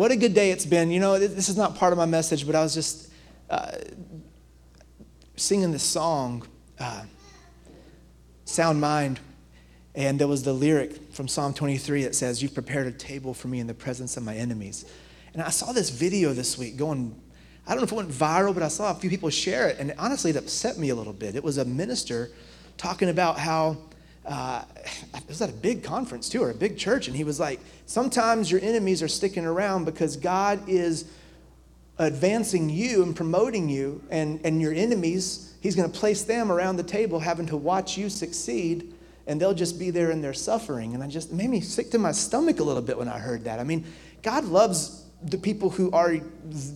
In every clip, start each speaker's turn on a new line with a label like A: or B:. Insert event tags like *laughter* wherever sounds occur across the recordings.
A: what a good day it's been. You know, this is not part of my message, but I was just uh, singing this song, uh, Sound Mind. And there was the lyric from Psalm 23 that says, You've prepared a table for me in the presence of my enemies. And I saw this video this week going, I don't know if it went viral, but I saw a few people share it. And honestly, it upset me a little bit. It was a minister talking about how uh, *sighs* it was at a big conference too, or a big church, and he was like, sometimes your enemies are sticking around because God is advancing you and promoting you, and, and your enemies, he's going to place them around the table having to watch you succeed, and they'll just be there in their suffering. And I just made me sick to my stomach a little bit when I heard that. I mean, God loves the people who are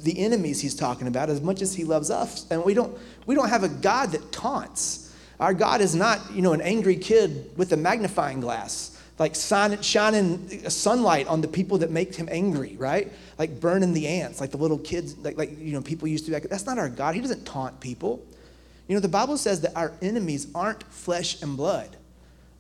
A: the enemies he's talking about as much as he loves us. And we don't, we don't have a God that taunts. Our God is not, you know, an angry kid with a magnifying glass, like shining sunlight on the people that make him angry, right? Like burning the ants, like the little kids, like, like you know, people used to be. Like, that's not our God. He doesn't taunt people. You know, the Bible says that our enemies aren't flesh and blood.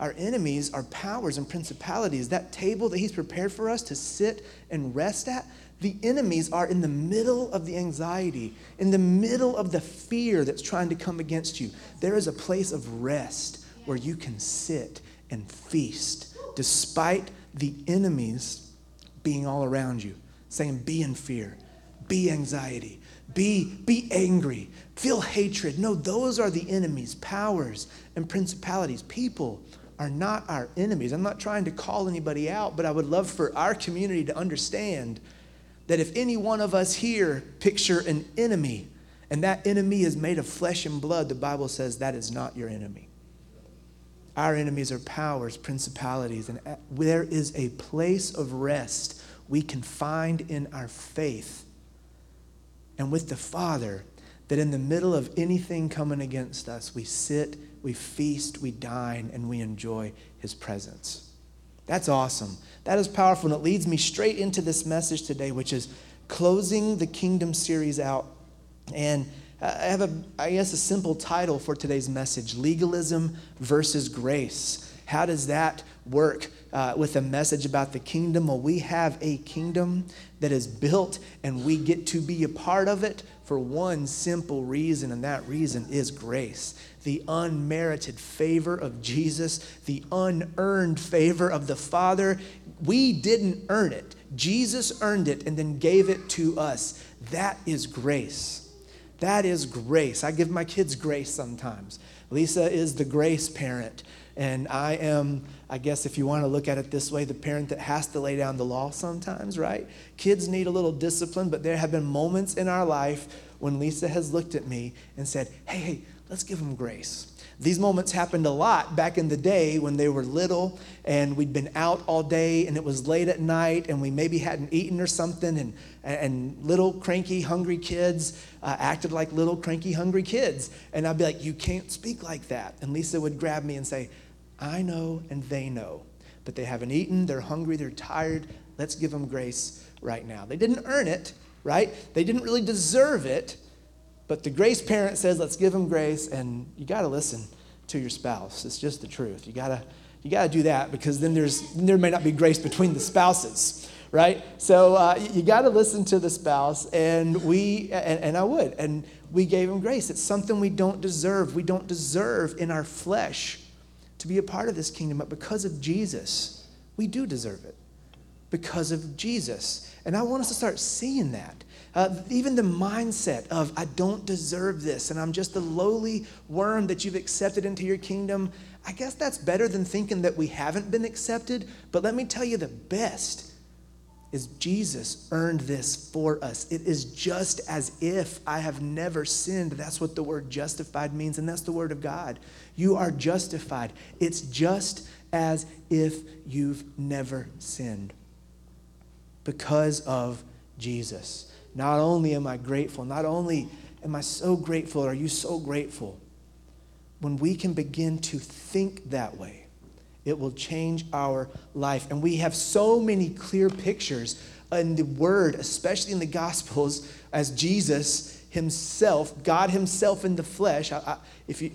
A: Our enemies our powers and principalities. That table that he's prepared for us to sit and rest at, the enemies are in the middle of the anxiety, in the middle of the fear that's trying to come against you. There is a place of rest where you can sit and feast despite the enemies being all around you, saying, Be in fear, be anxiety, be, be angry, feel hatred. No, those are the enemies, powers and principalities. People are not our enemies. I'm not trying to call anybody out, but I would love for our community to understand that if any one of us here picture an enemy, and that enemy is made of flesh and blood, the Bible says that is not your enemy. Our enemies are powers, principalities, and there is a place of rest we can find in our faith and with the Father that in the middle of anything coming against us, we sit, we feast, we dine, and we enjoy His presence. That's awesome. That is powerful. And it leads me straight into this message today, which is closing the kingdom series out. And uh, I have, a, I guess, a simple title for today's message Legalism versus Grace. How does that work uh, with a message about the kingdom? Well, we have a kingdom that is built, and we get to be a part of it for one simple reason, and that reason is grace the unmerited favor of Jesus, the unearned favor of the Father. We didn't earn it. Jesus earned it and then gave it to us. That is grace. That is grace. I give my kids grace sometimes. Lisa is the grace parent. And I am, I guess, if you want to look at it this way, the parent that has to lay down the law sometimes, right? Kids need a little discipline, but there have been moments in our life when Lisa has looked at me and said, Hey, hey, let's give them grace. These moments happened a lot back in the day when they were little and we'd been out all day and it was late at night and we maybe hadn't eaten or something and, and little cranky, hungry kids uh, acted like little cranky, hungry kids. And I'd be like, You can't speak like that. And Lisa would grab me and say, I know and they know, but they haven't eaten, they're hungry, they're tired. Let's give them grace right now. They didn't earn it, right? They didn't really deserve it, but the grace parent says, let's give them grace, and you got to listen to your spouse. It's just the truth. You got to you got to do that because then there's there may not be grace between the spouses, right? So uh, you got to listen to the spouse, and we and, and I would, and we gave him grace. It's something we don't deserve. We don't deserve in our flesh to be a part of this kingdom, but because of Jesus, we do deserve it. Because of Jesus, and I want us to start seeing that. Uh, even the mindset of, I don't deserve this, and I'm just the lowly worm that you've accepted into your kingdom. I guess that's better than thinking that we haven't been accepted. But let me tell you the best is Jesus earned this for us. It is just as if I have never sinned. That's what the word justified means, and that's the word of God. You are justified. It's just as if you've never sinned because of Jesus. Not only am I grateful, not only am I so grateful, are you so grateful? When we can begin to think that way, it will change our life. And we have so many clear pictures in the Word, especially in the Gospels, as Jesus Himself, God Himself in the flesh, I, I, if you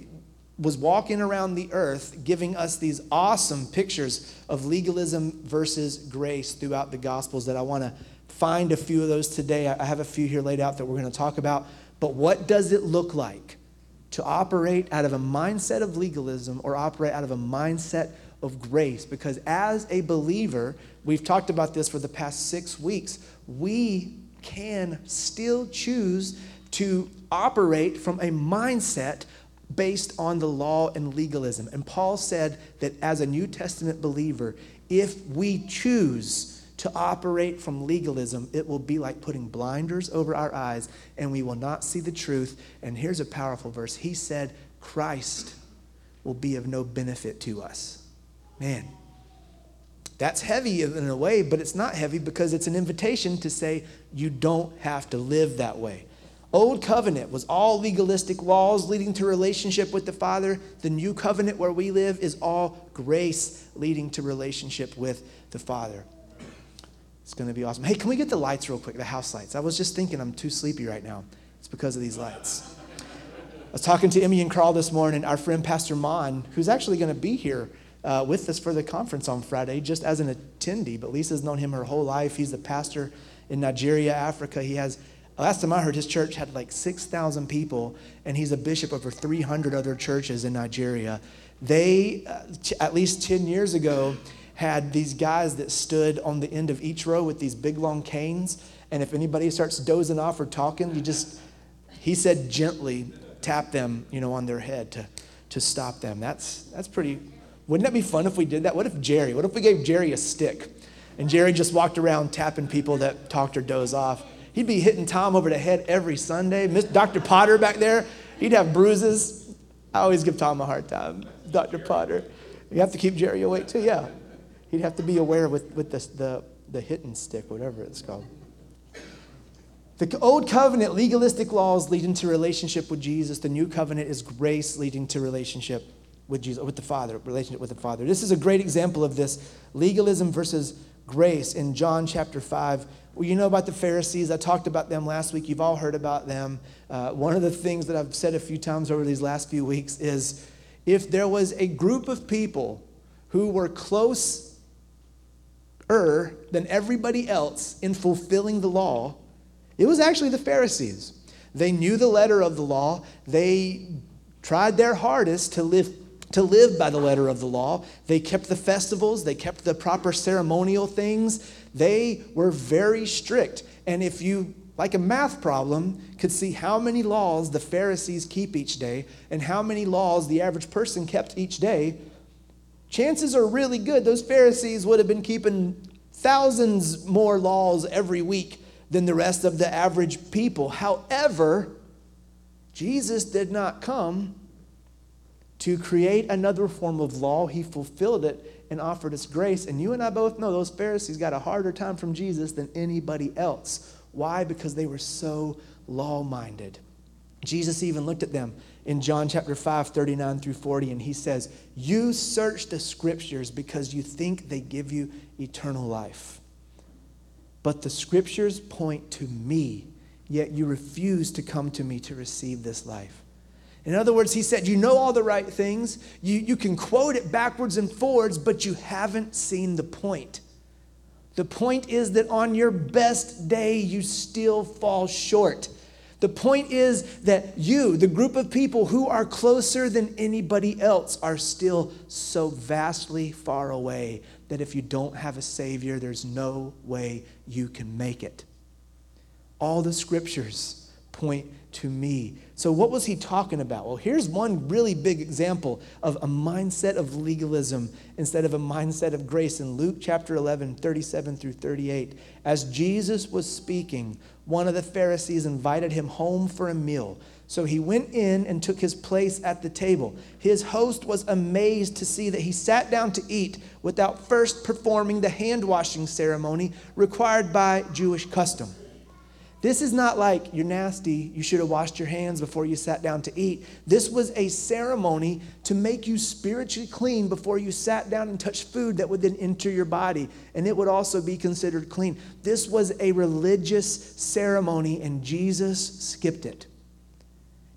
A: was walking around the earth giving us these awesome pictures of legalism versus grace throughout the Gospels that I want to find a few of those today. I have a few here laid out that we're going to talk about. But what does it look like to operate out of a mindset of legalism or operate out of a mindset of grace? Because as a believer, we've talked about this for the past six weeks, we can still choose to operate from a mindset based on the law and legalism. And Paul said that as a New Testament believer, if we choose to operate from legalism, it will be like putting blinders over our eyes and we will not see the truth. And here's a powerful verse He said, Christ will be of no benefit to us. Man, that's heavy in a way, but it's not heavy because it's an invitation to say you don't have to live that way. Old covenant was all legalistic laws leading to relationship with the Father. The new covenant where we live is all grace leading to relationship with the Father. It's going to be awesome. Hey, can we get the lights real quick, the house lights? I was just thinking I'm too sleepy right now. It's because of these lights. I was talking to Emmy and Carl this morning, our friend Pastor Mon, who's actually going to be here uh, with us for the conference on Friday, just as an attendee. But Lisa's known him her whole life. He's the pastor in Nigeria, Africa. He has, last time I heard, his church had like 6,000 people, and he's a bishop over 300 other churches in Nigeria. They, uh, t- at least 10 years ago, had these guys that stood on the end of each row with these big long canes. And if anybody starts dozing off or talking, you just, he said, gently tap them, you know, on their head to, to stop them. That's, that's pretty, wouldn't that be fun if we did that? What if Jerry, what if we gave Jerry a stick and Jerry just walked around tapping people that talked or doze off? He'd be hitting Tom over the head every Sunday. Miss Dr. Potter back there, he'd have bruises. I always give Tom a hard time, Dr. Potter. You have to keep Jerry awake too, yeah. He'd have to be aware with, with the, the hitting stick, whatever it's called. The old covenant, legalistic laws leading to relationship with Jesus. The new covenant is grace leading to relationship with Jesus, with the Father, relationship with the Father. This is a great example of this legalism versus grace in John chapter 5. Well, you know about the Pharisees. I talked about them last week. You've all heard about them. Uh, one of the things that I've said a few times over these last few weeks is if there was a group of people who were close er than everybody else in fulfilling the law, it was actually the Pharisees. They knew the letter of the law. They tried their hardest to live to live by the letter of the law. They kept the festivals, they kept the proper ceremonial things. They were very strict. And if you like a math problem, could see how many laws the Pharisees keep each day and how many laws the average person kept each day, chances are really good those Pharisees would have been keeping thousands more laws every week than the rest of the average people. However, Jesus did not come to create another form of law. He fulfilled it and offered us grace. And you and I both know those Pharisees got a harder time from Jesus than anybody else. Why? Because they were so law minded. Jesus even looked at them in John chapter 5, 39 through 40, and he says, You search the scriptures because you think they give you eternal life. But the scriptures point to me, yet you refuse to come to me to receive this life. In other words, he said, You know all the right things, you, you can quote it backwards and forwards, but you haven't seen the point. The point is that on your best day, you still fall short. The point is that you, the group of people who are closer than anybody else, are still so vastly far away that if you don't have a Savior, there's no way you can make it. All the scriptures point to me. So, what was he talking about? Well, here's one really big example of a mindset of legalism instead of a mindset of grace in Luke chapter 11, 37 through 38. As Jesus was speaking, one of the Pharisees invited him home for a meal. So he went in and took his place at the table. His host was amazed to see that he sat down to eat without first performing the hand washing ceremony required by Jewish custom. This is not like you're nasty, you should have washed your hands before you sat down to eat. This was a ceremony to make you spiritually clean before you sat down and touched food that would then enter your body, and it would also be considered clean. This was a religious ceremony, and Jesus skipped it.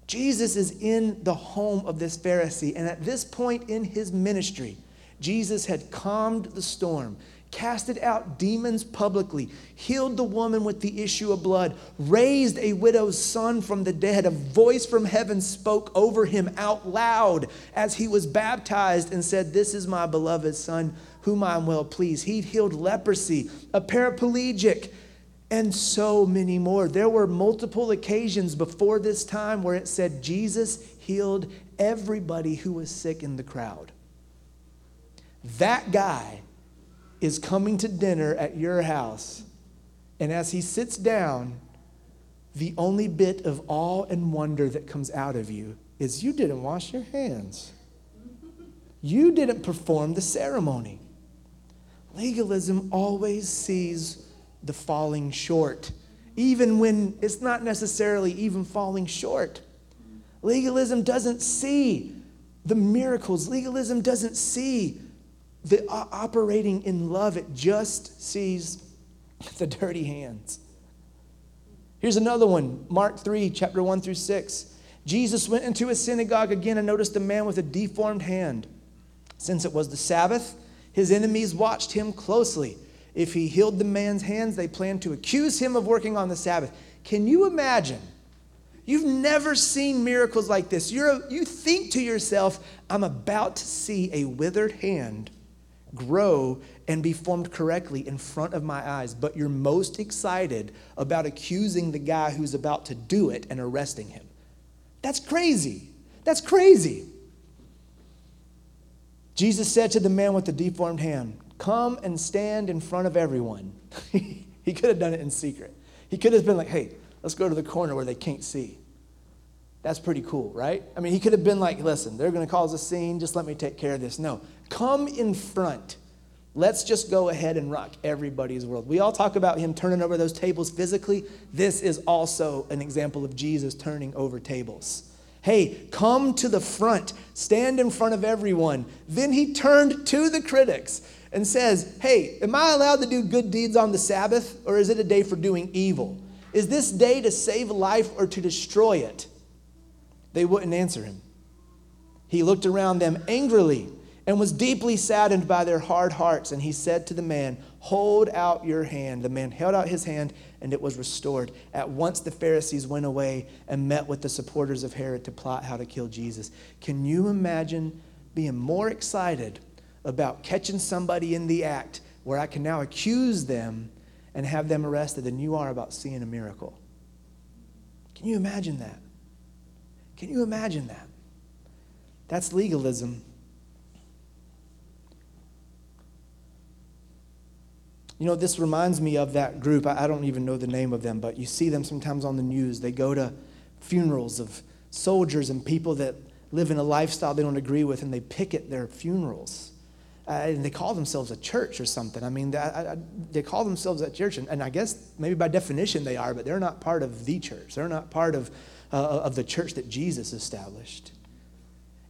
A: Jesus is in the home of this Pharisee, and at this point in his ministry, Jesus had calmed the storm casted out demons publicly, healed the woman with the issue of blood, raised a widow's son from the dead. A voice from heaven spoke over him out loud as he was baptized and said, This is my beloved son, whom I am well pleased. He healed leprosy, a paraplegic, and so many more. There were multiple occasions before this time where it said Jesus healed everybody who was sick in the crowd. That guy is coming to dinner at your house, and as he sits down, the only bit of awe and wonder that comes out of you is you didn't wash your hands. You didn't perform the ceremony. Legalism always sees the falling short, even when it's not necessarily even falling short. Legalism doesn't see the miracles, legalism doesn't see the uh, operating in love, it just sees *laughs* the dirty hands. Here's another one Mark 3, chapter 1 through 6. Jesus went into a synagogue again and noticed a man with a deformed hand. Since it was the Sabbath, his enemies watched him closely. If he healed the man's hands, they planned to accuse him of working on the Sabbath. Can you imagine? You've never seen miracles like this. You're, you think to yourself, I'm about to see a withered hand grow and be formed correctly in front of my eyes, but you're most excited about accusing the guy who's about to do it and arresting him. That's crazy. That's crazy. Jesus said to the man with the deformed hand, Come and stand in front of everyone. *laughs* he could have done it in secret. He could have been like, Hey, let's go to the corner where they can't see. That's pretty cool, right? I mean, he could have been like, Listen, they're going to cause a scene. Just let me take care of this. No, Come in front. Let's just go ahead and rock everybody's world. We all talk about him turning over those tables physically. This is also an example of Jesus turning over tables. Hey, come to the front, stand in front of everyone. Then he turned to the critics and says, Hey, am I allowed to do good deeds on the Sabbath, or is it a day for doing evil? Is this day to save life or to destroy it? They wouldn't answer him. He looked around them angrily and was deeply saddened by their hard hearts. And he said to the man, Hold out your hand. The man held out his hand, and it was restored. At once the Pharisees went away and met with the supporters of Herod to plot how to kill Jesus. Can you imagine being more excited about catching somebody in the act where I can now accuse them and have them arrested than you are about seeing a miracle? Can you imagine that? Can you imagine that? That's legalism You know, this reminds me of that group. I don't even know the name of them, but you see them sometimes on the news. They go to funerals of soldiers and people that live in a lifestyle they don't agree with, and they picket their funerals. Uh, and they call themselves a church or something. I mean, they, I, they call themselves a church, and, and, I guess maybe by definition they are, but they're not part of the church. They're not part of, uh, of the church that Jesus established.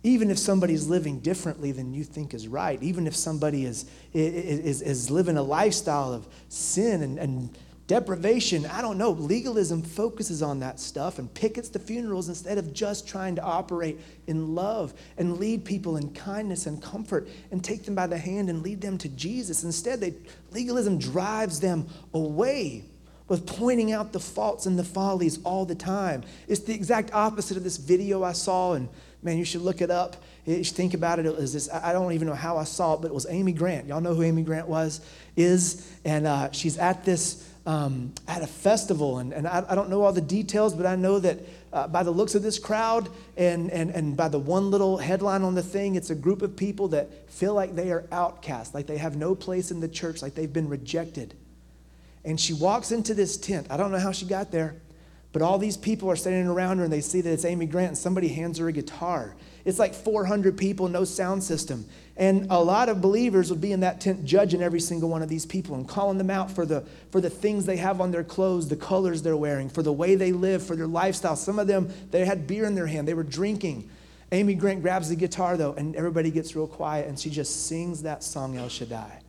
A: Even if somebody's living differently than you think is right, even if somebody is, is, is living a lifestyle of sin and, and deprivation, I don't know. Legalism focuses on that stuff and pickets the funerals instead of just trying to operate in love and lead people in kindness and comfort and take them by the hand and lead them to Jesus. Instead, they, legalism drives them away with pointing out the faults and the follies all the time. It's the exact opposite of this video I saw and Man, you should look it up. You should think about it. It was this, I don't even know how I saw it, but it was Amy Grant. Y'all know who Amy Grant was, is, and uh, she's at this, um, at a festival, and, and I, I, don't know all the details, but I know that uh, by the looks of this crowd and, and, and by the one little headline on the thing, it's a group of people that feel like they are outcast, like they have no place in the church, like they've been rejected. And she walks into this tent. I don't know how she got there. But all these people are standing around her and they see that it's Amy Grant and somebody hands her a guitar. It's like 400 people, no sound system. And a lot of believers would be in that tent judging every single one of these people and calling them out for the, for the things they have on their clothes, the colors they're wearing, for the way they live, for their lifestyle. Some of them, they had beer in their hand, they were drinking. Amy Grant grabs the guitar though, and everybody gets real quiet and she just sings that song, El Shaddai.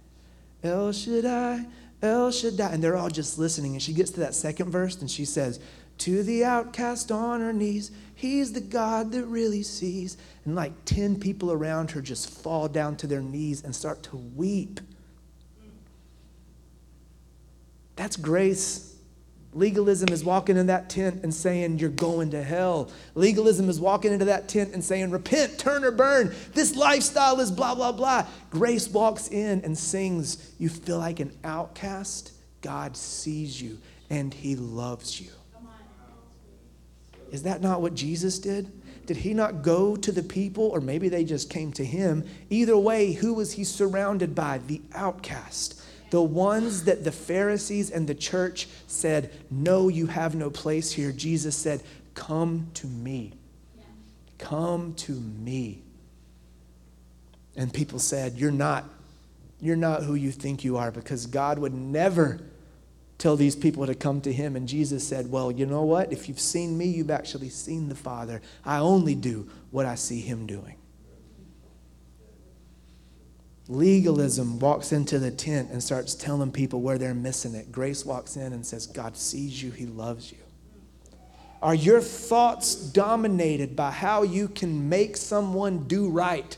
A: El Shaddai, El Shaddai. And they're all just listening. And she gets to that second verse and she says, To the outcast on her knees, he's the God that really sees. And like 10 people around her just fall down to their knees and start to weep. That's grace. Legalism is walking in that tent and saying, You're going to hell. Legalism is walking into that tent and saying, Repent, turn or burn. This lifestyle is blah, blah, blah. Grace walks in and sings, You feel like an outcast. God sees you and he loves you. Is that not what Jesus did? Did he not go to the people, or maybe they just came to him? Either way, who was he surrounded by? The outcast the ones that the Pharisees and the church said, No, you have no place here, Jesus said, Come to me. Come to me. And people said, You're not, you're not who you think you are, because God would never tell these people to come to him. And Jesus said, Well, you know what? If you've seen me, you've actually seen the Father. I only do what I see him doing. Legalism walks into the tent and starts telling people where they're missing it. Grace walks in and says, God sees you, He loves you. Are your thoughts dominated by how you can make someone do right?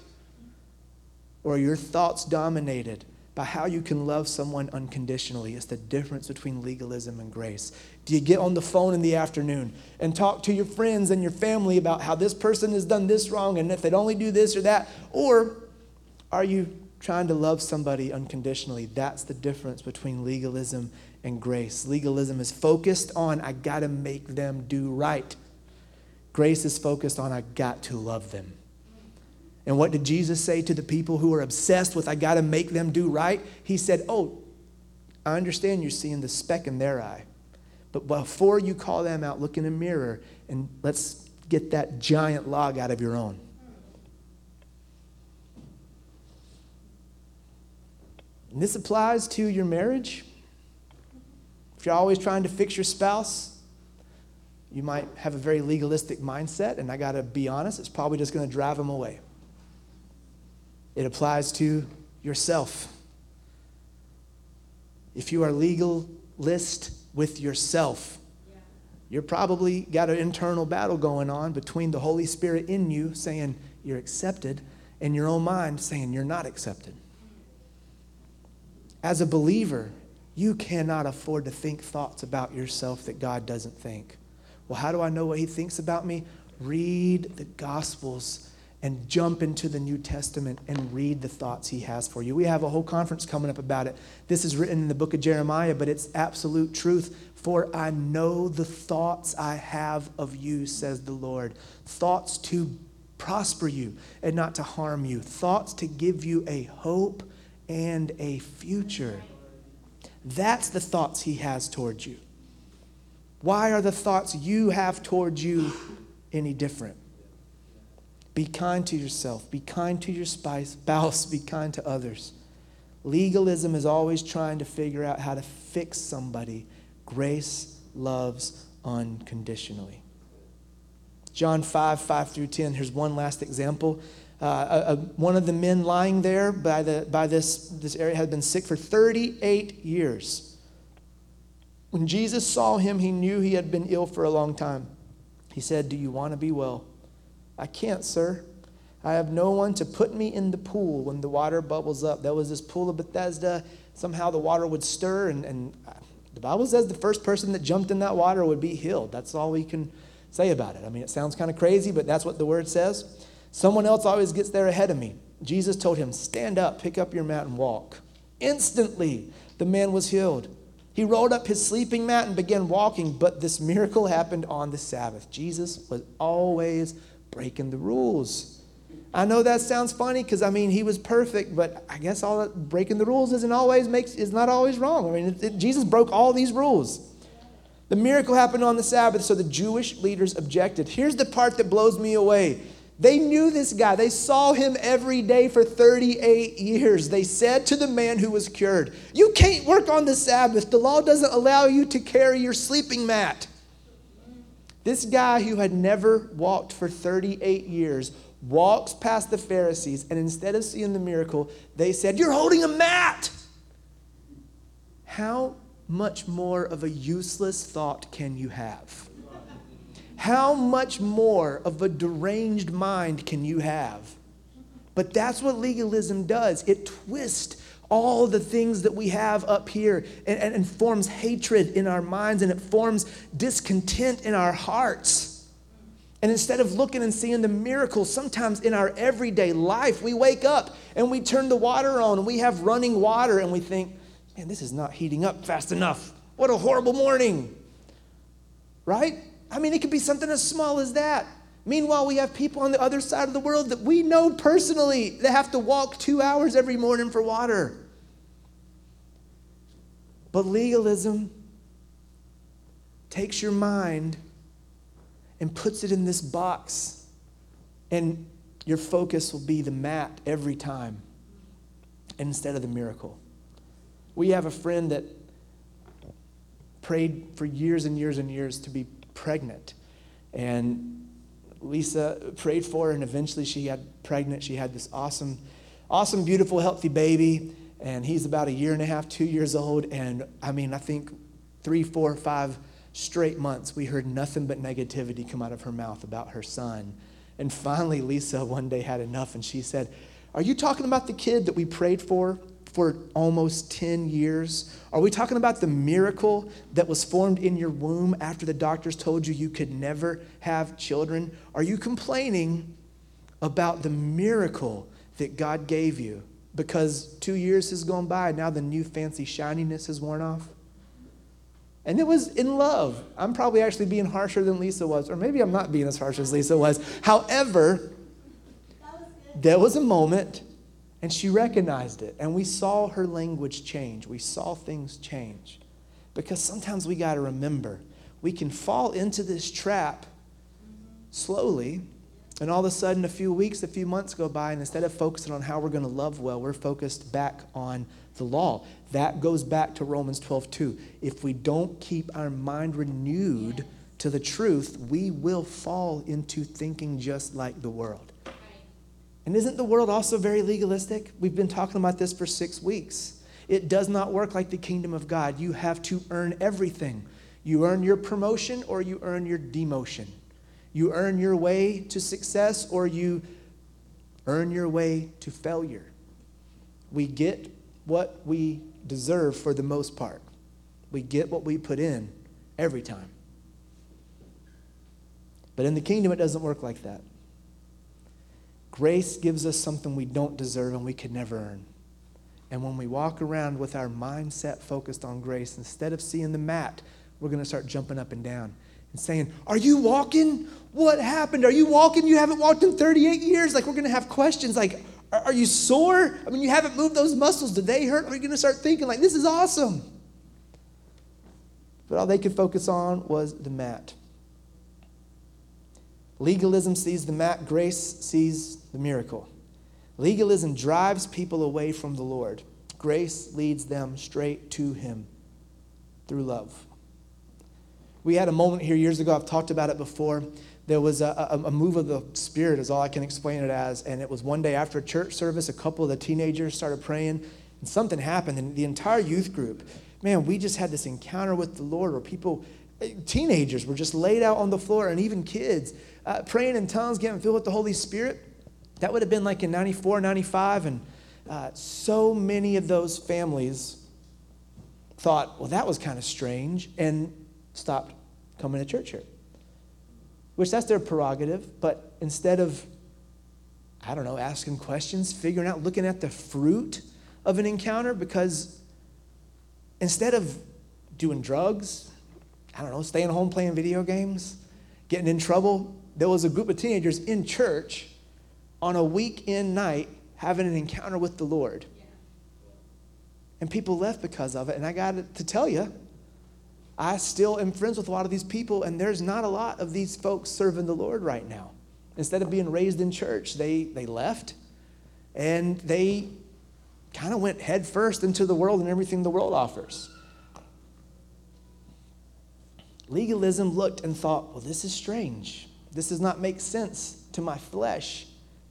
A: Or are your thoughts dominated by how you can love someone unconditionally? It's the difference between legalism and grace. Do you get on the phone in the afternoon and talk to your friends and your family about how this person has done this wrong and if they'd only do this or that? Or are you trying to love somebody unconditionally. That's the difference between legalism and grace. Legalism is focused on, I got to make them do right. Grace is focused on, I got to love them. And what did Jesus say to the people who are obsessed with, I got to make them do right? He said, Oh, I understand you're seeing the speck in their eye. But before you call them out, look in a mirror and let's get that giant log out of your own. And this applies to your marriage. If you're always trying to fix your spouse, you might have a very legalistic mindset, and I got to be honest, it's probably just to drive them away. It applies to yourself. If you are legalist with yourself, you're probably got an internal battle going on between the Holy Spirit in you saying you're accepted and your own mind saying you're not accepted. As a believer, you cannot afford to think thoughts about yourself that God doesn't think. Well, how do I know what He thinks about me? Read the Gospels and jump into the New Testament and read the thoughts He has for you. We have a whole conference coming up about it. This is written in the book of Jeremiah, but it's absolute truth. For I know the thoughts I have of you, says the Lord. Thoughts to prosper you and not to harm you, thoughts to give you a hope and a future. That's the thoughts he has towards you. Why are the thoughts you have towards you any different? Be kind to yourself, be kind to your spouse, be kind to others. Legalism is always trying to figure out how to fix somebody. Grace loves unconditionally. John 5, 5 through 10. Here's one last example. Uh, a, one of the men lying there by, the, by this, this area had been sick for 38 years. When Jesus saw him, he knew he had been ill for a long time. He said, Do you want to be well? I can't, sir. I have no one to put me in the pool when the water bubbles up. There was this pool of Bethesda. Somehow the water would stir, and, and the Bible says the first person that jumped in that water would be healed. That's all we can say about it. I mean, it sounds kind of crazy, but that's what the word says. Someone else always gets there ahead of me. Jesus told him, Stand up, pick up your mat, and walk. Instantly, the man was healed. He rolled up his sleeping mat and began walking, but this miracle happened on the Sabbath. Jesus was always breaking the rules. I know that sounds funny because I mean he was perfect, but I guess all that breaking the rules isn't always makes is not always wrong. I mean it, it, Jesus broke all these rules. The miracle happened on the Sabbath, so the Jewish leaders objected. Here's the part that blows me away. They knew this guy. They saw him every day for 38 years. They said to the man who was cured, You can't work on the Sabbath. The law doesn't allow you to carry your sleeping mat. This guy who had never walked for 38 years walks past the Pharisees, and instead of seeing the miracle, they said, You're holding a mat. How much more of a useless thought can you have? How much more of a deranged mind can you have? But that's what legalism does. It twists all the things that we have up here and, and, and forms hatred in our minds and it forms discontent in our hearts. And instead of looking and seeing the miracles, sometimes in our everyday life, we wake up and we turn the water on and we have running water and we think, man, this is not heating up fast enough. What a horrible morning. Right? I mean, it could be something as small as that. Meanwhile, we have people on the other side of the world that we know personally that have to walk two hours every morning for water. But legalism takes your mind and puts it in this box, and your focus will be the mat every time instead of the miracle. We have a friend that prayed for years and years and years to be pregnant. And Lisa prayed for her, and eventually she got pregnant. She had this awesome, awesome, beautiful, healthy baby. And he's about a year and a half, two years old. And I mean, I think three, four, five straight months, we heard nothing but negativity come out of her mouth about her son. And finally, Lisa one day had enough and she said, Are you talking about the kid that we prayed for for almost 10 years? Are we talking about the miracle that was formed in your womb after the doctors told you you could never have children? Are you complaining about the miracle that God gave you because two years has gone by and now the new fancy shininess has worn off? And it was in love. I'm probably actually being harsher than Lisa was, or maybe I'm not being as harsh as Lisa was. However, there was a moment and she recognized it. And we saw her language change. We saw things change. Because sometimes we got to remember we can fall into this trap slowly, and all of a sudden, a few weeks, a few months go by, and instead of focusing on how we're going to love well, we're focused back on the law. That goes back to Romans 12, 2. If we don't keep our mind renewed to the truth, we will fall into thinking just like the world. And isn't the world also very legalistic? We've been talking about this for six weeks. It does not work like the kingdom of God. You have to earn everything. You earn your promotion or you earn your demotion. You earn your way to success or you earn your way to failure. We get what we deserve for the most part. We get what we put in every time. But in the kingdom, it doesn't work like that. Grace gives us something we don't deserve and we could never earn. And when we walk around with our mindset focused on grace, instead of seeing the mat, we're going to start jumping up and down and saying, Are you walking? What happened? Are you walking? You haven't walked in 38 years. Like, we're going to have questions like, Are you sore? I mean, you haven't moved those muscles. Did they hurt? Are you going to start thinking, like, this is awesome? But all they could focus on was the mat. Legalism sees the mat, grace sees the miracle. Legalism drives people away from the Lord. Grace leads them straight to Him through love. We had a moment here years ago, I've talked about it before. There was a, a, a, move of the Spirit, is all I can explain it as. And it was one day after a church service, a couple of the teenagers started praying, and something happened. And the entire youth group, man, we just had this encounter with the Lord where people, eh, teenagers, were just laid out on the floor, and even kids uh, praying in tongues, getting filled with the Holy Spirit. That would have been like in 94, 95. And uh, so many of those families thought, well, that was kind of strange, and stopped coming to church here. Which that's their prerogative, but instead of, I don't know, asking questions, figuring out, looking at the fruit of an encounter, because instead of doing drugs, I don't know, staying home playing video games, getting in trouble, there was a group of teenagers in church on a weekend night having an encounter with the Lord. And people left because of it. And I got to tell you, I still am friends with a lot of these people, and there's not a lot of these folks serving the Lord right now. Instead of being raised in church, they, they left and they kind of went headfirst into the world and everything the world offers. Legalism looked and thought, well, this is strange. This does not make sense to my flesh.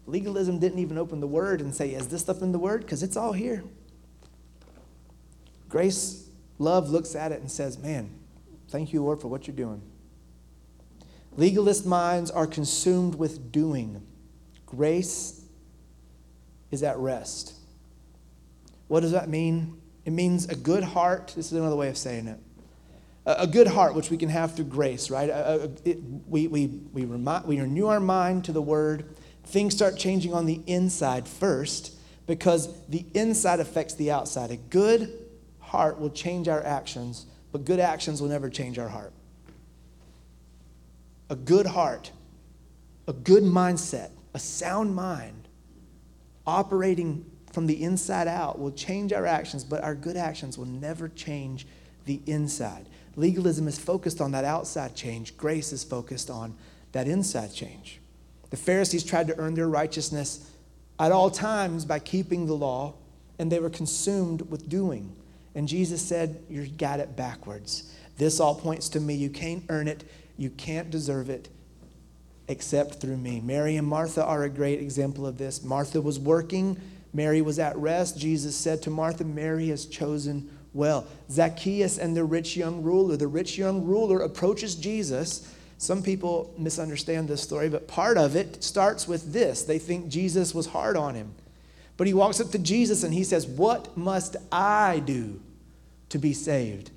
A: Legalism didn't even open the word and say, Is this stuff in the word? Because it's all here. Grace, love looks at it and says, Man, thank you, Lord, for what you're doing. Legalist minds are consumed with doing. Grace is at rest. What does that mean? It means a good heart. This is another way of saying it. A, good heart, which we can have through grace, right? We, we, we, remind, we renew our mind to the word. Things start changing on the inside first because the inside affects the outside. A good heart will change our actions, but good actions will never change our heart. A good heart, a good mindset, a sound mind, operating from the inside out will change our actions, but our good actions will never change the inside. Legalism is focused on that outside change, grace is focused on that inside change. The Pharisees tried to earn their righteousness at all times by keeping the law, and they were consumed with doing. And Jesus said, You got it backwards. This all points to me. You can't earn it, you can't deserve it except through me. Mary and Martha are a great example of this. Martha was working, Mary was at rest. Jesus said to Martha, Mary has chosen well. Zacchaeus and the rich young ruler. The rich young ruler approaches Jesus. Some people misunderstand this story, but part of it starts with this. They think Jesus was hard on him. But he walks up to Jesus and he says, What must I do to be saved?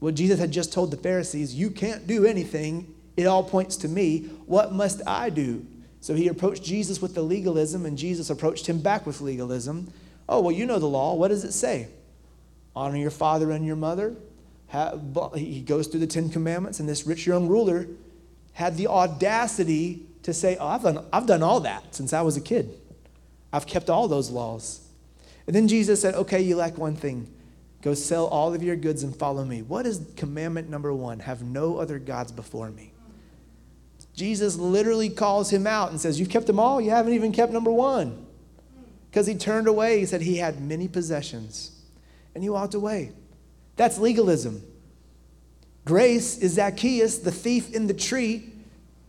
A: Well, Jesus had just told the Pharisees, You can't do anything. It all points to me. What must I do? So he approached Jesus with the legalism, and Jesus approached him back with legalism. Oh, well, you know the law. What does it say? Honor your father and your mother. He goes through the Ten Commandments, and this rich young ruler had the audacity to say, Oh, I've done, I've done all that since I was a kid. I've kept all those laws. And then Jesus said, Okay, you lack one thing. Go sell all of your goods and follow me. What is commandment number one? Have no other gods before me. Jesus literally calls him out and says, You've kept them all, you haven't even kept number one. Because he turned away. He said he had many possessions and he walked away. That's legalism. Grace is Zacchaeus, the thief in the tree,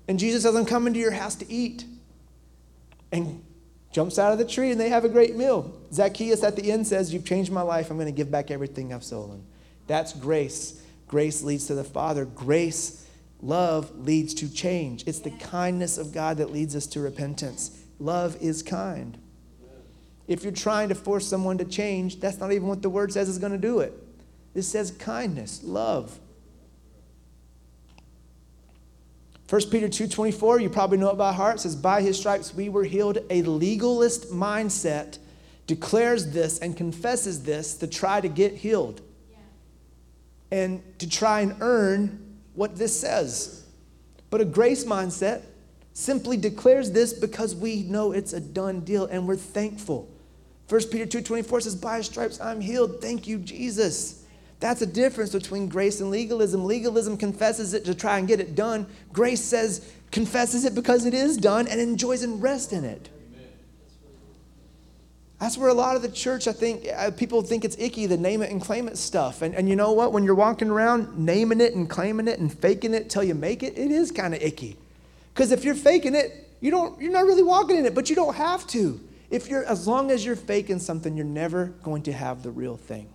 A: and Jesus says, I'm coming to your house to eat. And jumps out of the tree and they have a great meal. Zacchaeus at the end says, You've changed my life. I'm going to give back everything I've stolen. That's grace. Grace leads to the Father. Grace, love leads to change. It's the kindness of God that leads us to repentance. Love is kind. If you're trying to force someone to change, that's not even what the word says is going to do it. It says kindness, love. 1 Peter 2:24, you probably know it by heart, says by his stripes we were healed. A legalist mindset declares this and confesses this to try to get healed. Yeah. And to try and earn what this says. But a grace mindset simply declares this because we know it's a done deal and we're thankful. 1 Peter 2:24 says, "By his stripes I'm healed. Thank you, Jesus." That's a difference between grace and legalism. Legalism confesses it to try and get it done. Grace says, confesses it because it is done and enjoys and rests in it. That's where a lot of the church, I think, uh, people think it's icky, the name it and claim it stuff. And, and you know what? When you're walking around naming it and claiming it and faking it till you make it, it is kind of icky. Because if you're faking it, you don't, you're not really walking in it, but you don't have to. If you're, as long as you're faking something, you're never going to have the real thing.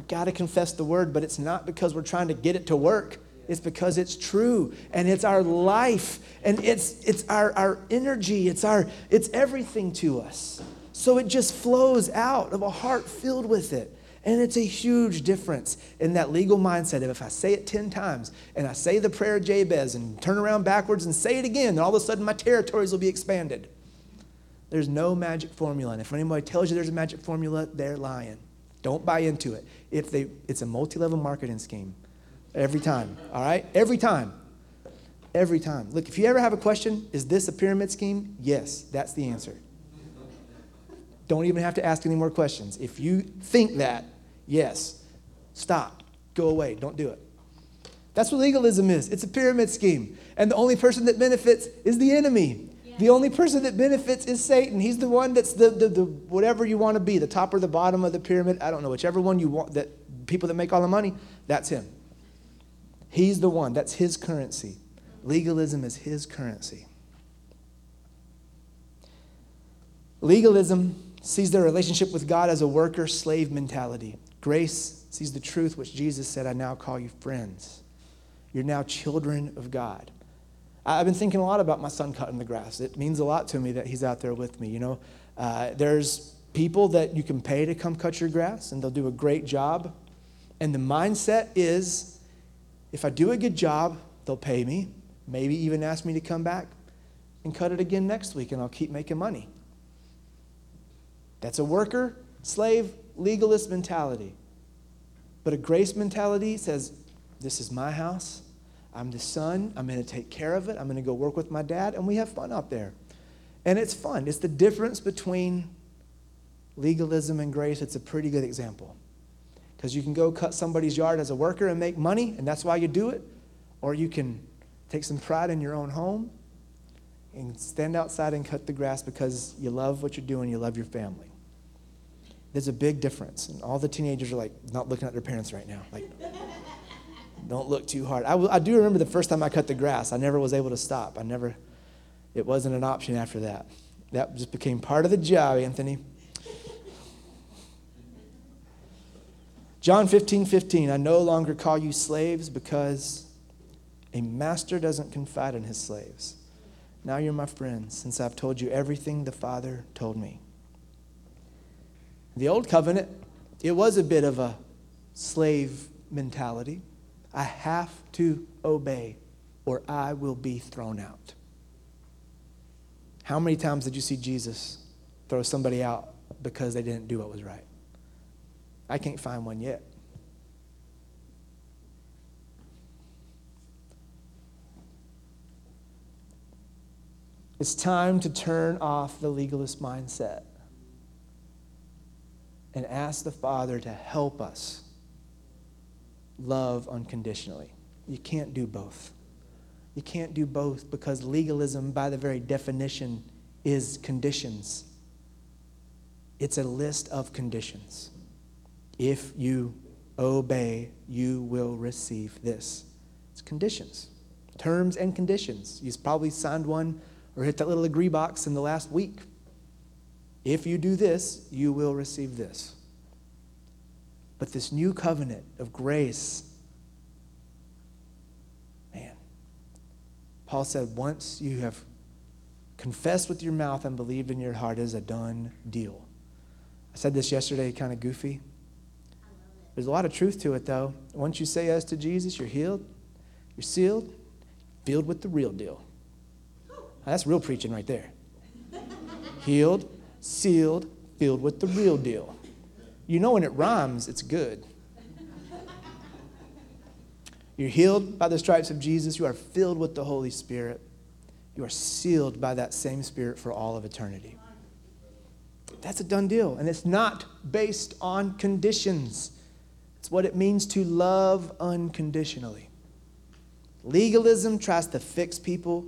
A: We got to confess the word, but it's not because we're trying to get it to work. It's because it's true and it's our life and it's, it's our, our energy, it's, our, it's everything to us. So it just flows out of a heart filled with it. And it's a huge difference in that legal mindset of if I say it 10 times and I say the prayer of Jabez and turn around backwards and say it again, then all of a sudden my territories will be expanded. There's no magic formula. And if anybody tells you there's a magic formula, they're lying. Don't buy into it. If they, it's a multi-level marketing scheme. Every time. All right? Every time. Every time. Look, if you ever have a question, is this a pyramid scheme? Yes, that's the answer. Don't even have to ask any more questions. If you think that, yes, stop. Go away. Don't do it. That's what legalism is. It's a pyramid scheme. And the only person that benefits is the enemy. The only person that benefits is Satan. He's the one that's the, the, the whatever you want to be, the top or the bottom of the pyramid. I don't know, whichever one you want, that people that make all the money, that's him. He's the one. That's his currency. Legalism is his currency. Legalism sees their relationship with God as a worker slave mentality. Grace sees the truth, which Jesus said, I now call you friends. You're now children of God. I've been thinking a lot about my son cutting the grass. It means a lot to me that he's out there with me. You know, uh, there's people that you can pay to come cut your grass, and they'll do a great job. And the mindset is if I do a good job, they'll pay me, maybe even ask me to come back and cut it again next week, and I'll keep making money. That's a worker, slave, legalist mentality. But a grace mentality says, This is my house. I'm the son. I'm going to take care of it. I'm going to go work with my dad, and we have fun out there. And it's fun. It's the difference between legalism and grace. It's a pretty good example. Because you can go cut somebody's yard as a worker and make money, and that's why you do it. Or you can take some pride in your own home and stand outside and cut the grass because you love what you're doing, you love your family. There's a big difference. And all the teenagers are like not looking at their parents right now. Like, don't look too hard. I, I do remember the first time I cut the grass. I never was able to stop. I never, it wasn't an option after that. That just became part of the job, Anthony. John 15, 15. I no longer call you slaves because a master doesn't confide in his slaves. Now you're my friends, since I've told you everything the Father told me. The old covenant, it was a bit of a slave mentality. I have to obey or I will be thrown out. How many times did you see Jesus throw somebody out because they didn't do what was right? I can't find one yet. It's time to turn off the legalist mindset and ask the Father to help us love unconditionally. You can't do both. You can't do both because legalism, by the very definition, is conditions. It's a list of conditions. If you obey, you will receive this. It's conditions, terms and conditions. You've probably signed one or hit that little agree box in the last week. If you do this, you will receive this. But this new covenant of grace, man, Paul said, once you have confessed with your mouth and believed in your heart, is a done deal. I said this yesterday, kind of goofy. There's a lot of truth to it, though. Once you say yes to Jesus, you're healed, you're sealed, filled with the real deal. That's real preaching right there. *laughs* healed, sealed, filled with the real deal. You know when it rhymes, it's good. You're healed by the stripes of Jesus. You are filled with the Holy Spirit. You are sealed by that same Spirit for all of eternity. That's a done deal. And it's not based on conditions, it's what it means to love unconditionally. Legalism tries to fix people,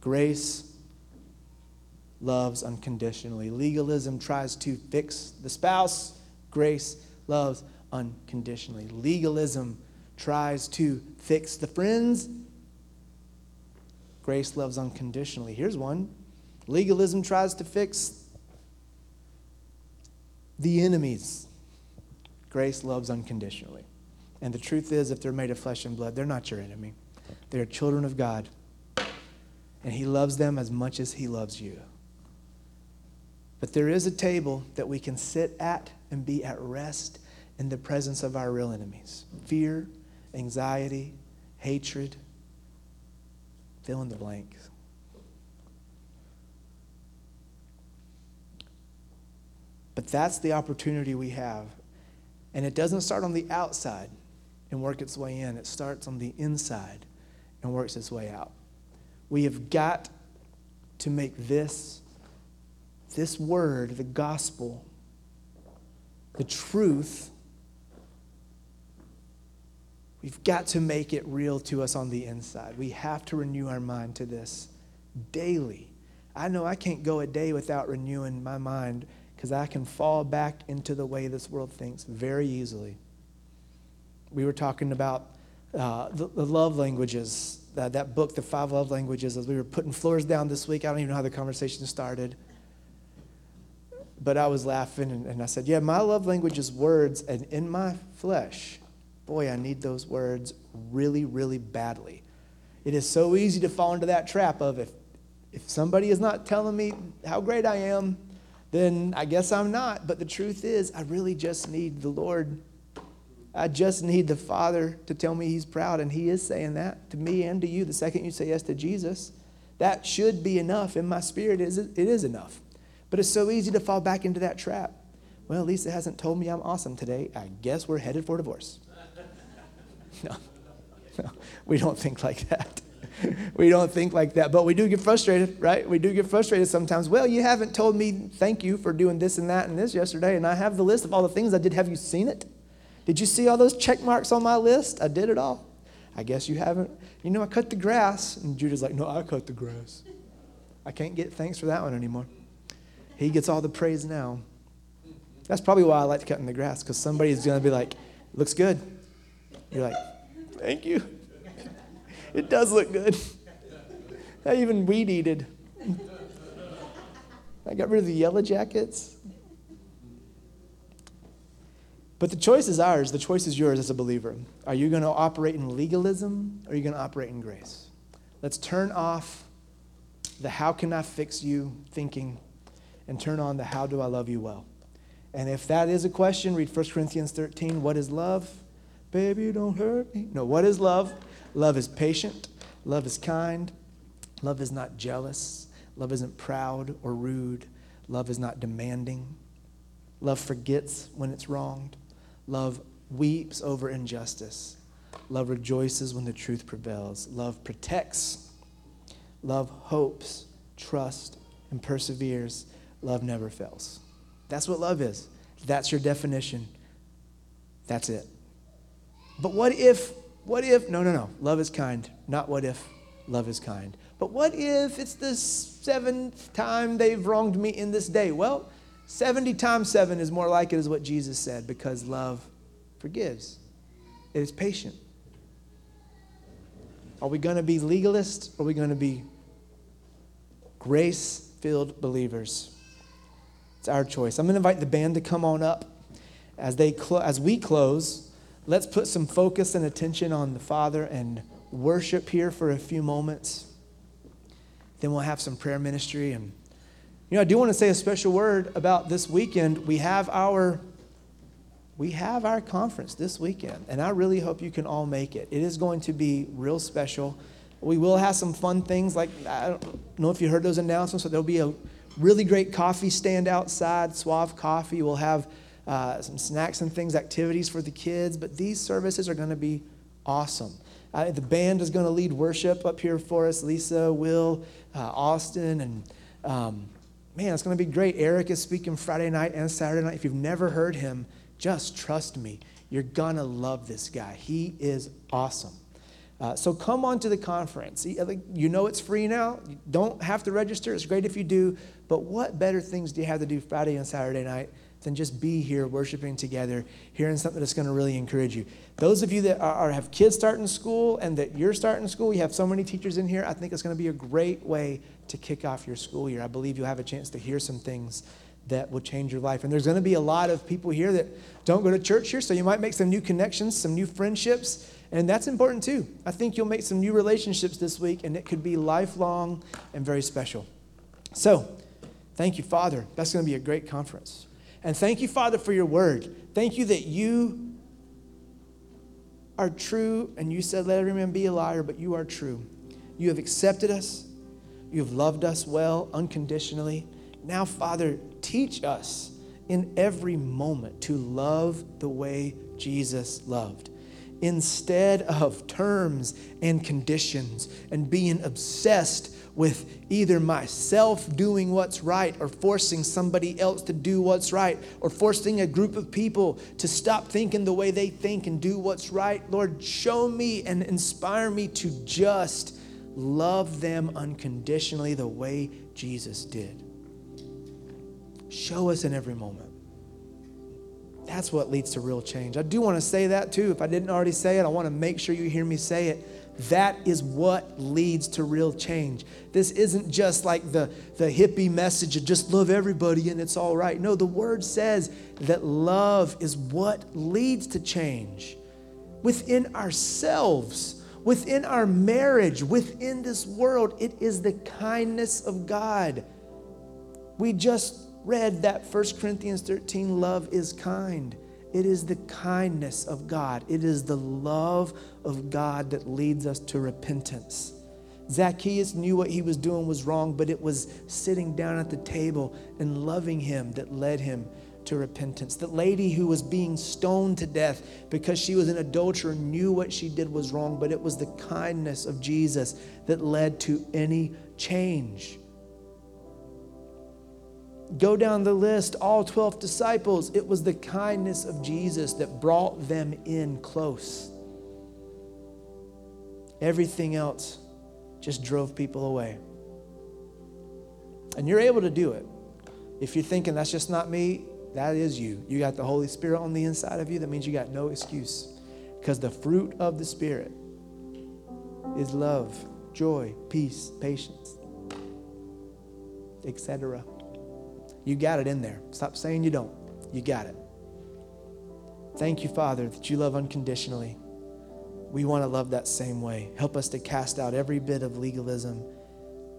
A: grace loves unconditionally. Legalism tries to fix the spouse, grace loves unconditionally. Legalism tries to fix the friends, grace loves unconditionally. Here's one legalism tries to fix the enemies, grace loves unconditionally. And the truth is, if they're made of flesh and blood, they're not your enemy. They're children of God. And He loves them as much as He loves you. But there is a table that we can sit at and be at rest in the presence of our real enemies fear, anxiety, hatred. Fill in the blanks. But that's the opportunity we have. And it doesn't start on the outside and work its way in, it starts on the inside and works its way out. We have got to make this this word, the gospel, the truth, we've got to make it real to us on the inside. We have to renew our mind to this daily. I know I can't go a day without renewing my mind because I can fall back into the way this world thinks very easily. We were talking about uh, the, the, love languages, uh, that book, The Five Love Languages, as we were putting floors down this week. I don't even know how the conversation started but I was laughing and, and I said, Yeah, my love language is words, and in my flesh, boy, I need those words really, really badly. It is so easy to fall into that trap of if, if somebody is not telling me how great I am, then I guess I'm not. But the truth is, I really just need the Lord. I just need the Father to tell me He's proud, and He is saying that to me and to you the second you say yes to Jesus. That should be enough. In my spirit, it is, it is enough. But it's so easy to fall back into that trap. Well, Lisa hasn't told me I'm awesome today. I guess we're headed for divorce. *laughs* no, no, we don't think like that. *laughs* we don't think like that, but we do get frustrated, right? We do get frustrated sometimes. Well, you haven't told me thank you for doing this and that and this yesterday, and I have the list of all the things I did. Have you seen it? Did you see all those check marks on my list? I did it all. I guess you haven't. You know, I cut the grass. And Judah's like, No, I cut the grass. I can't get thanks for that one anymore. He gets all the praise now. That's probably why I like cutting the grass, because somebody's going to be like, Looks good. You're like, Thank you. *laughs* It does look good. *laughs* I even weed eated. *laughs* I got rid of the yellow jackets. But the choice is ours. The choice is yours as a believer. Are you going to operate in legalism or are you going to operate in grace? Let's turn off the how can I fix you thinking and turn on the how do I love you well. And if that is a question, read 1 Corinthians 13. What is love? Baby, don't hurt me. No, what is love? Love is patient. Love is kind. Love is not jealous. Love isn't proud or rude. Love is not demanding. Love forgets when it's wronged. Love weeps over injustice. Love rejoices when the truth prevails. Love protects. Love hopes, trusts, and perseveres. Love never fails. That's what love is. That's your definition. That's it. But what if, what if, no, no, no, love is kind. Not what if, love is kind. But what if it's the seventh time they've wronged me in this day? Well, 70 times 7 is more like it is what Jesus said because love forgives. It is patient. Are we going to be legalists are we going to be grace filled believers? It's our choice. I'm going to invite the band to come on up. As, they clo- as we close, let's put some focus and attention on the Father and worship here for a few moments. Then we'll have some prayer ministry and you know, I do want to say a special word about this weekend. We have our we have our conference this weekend, and I really hope you can all make it. It is going to be real special. We will have some fun things like I don't know if you heard those announcements, but there'll be a really great coffee stand outside, Suave Coffee. We'll have uh, some snacks and things, activities for the kids, but these services are going to be awesome. Uh, the band is going to lead worship up here for us. Lisa, Will, uh, Austin, and um, man, it's going to be great. Eric is speaking Friday night and Saturday night. If you've never heard him, just trust me. You're going to love this guy. He is awesome. Uh, so come on to the conference. You know it's free now. You don't have to register. It's great if you do. But what better things do you have to do Friday and Saturday night than just be here worshiping together, hearing something that's going to really encourage you? Those of you that are, have kids starting school and that you're starting school, we have so many teachers in here. I think it's going to be a great way to kick off your school year. I believe you'll have a chance to hear some things that will change your life. And there's going to be a lot of people here that don't go to church here, so you might make some new connections, some new friendships, and that's important too. I think you'll make some new relationships this week, and it could be lifelong and very special. So, thank you, Father. That's going to be a great conference. And thank you, Father, for your word. Thank you that you are true, and you said, Let every man be a liar, but you are true. You have accepted us. You have loved us well, unconditionally. Now, Father, teach us in every moment to love the way Jesus loved. Instead of terms and conditions and being obsessed with either myself doing what's right or forcing somebody else to do what's right or forcing a group of people to stop thinking the way they think and do what's right. Lord, show me and inspire me to just love them unconditionally the way Jesus did. Show us in every moment. That's what leads to real change. I do want to say that too. If I didn't already say it, I want to make sure you hear me say it. That is what leads to real change. This isn't just like the, the hippie message of just love everybody and it's all right. No, the word says that love is what leads to change within ourselves within our marriage, within this world. It is the kindness of God. We just read that 1 Corinthians 13 love is kind. It is the kindness of God, it is the love of God that leads us to repentance. Zacchaeus knew what he was doing was wrong, but it was sitting down at the table and loving him that led him to repentance. The lady who was being stoned to death because she was an adulterer knew what she did was wrong, but it was the kindness of Jesus that led to any change. Go down the list, all 12 disciples. It was the kindness of Jesus that brought them in close. Everything else just drove people away. And you're able to do it. If you're thinking that's just not me, that is you. You got the Holy Spirit on the inside of you. That means you got no excuse. Because the fruit of the Spirit is love, joy, peace, patience, etc. You got it in there. Stop saying you don't. You got it. Thank you, Father, that you love unconditionally. We want to love that same way. Help us to cast out every bit of legalism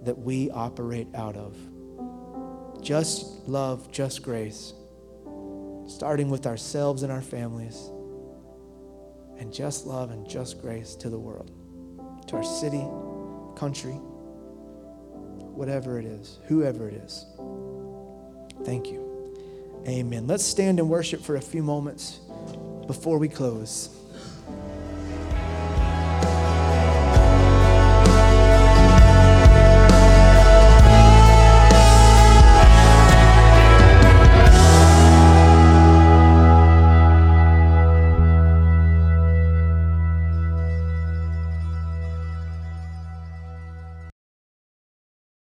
A: that we operate out of. Just love, just grace, starting with ourselves and our families, and just love and just grace to the world, to our city, country, whatever it is, whoever it is. Thank you. Amen. Let's stand and worship for a few moments before we close.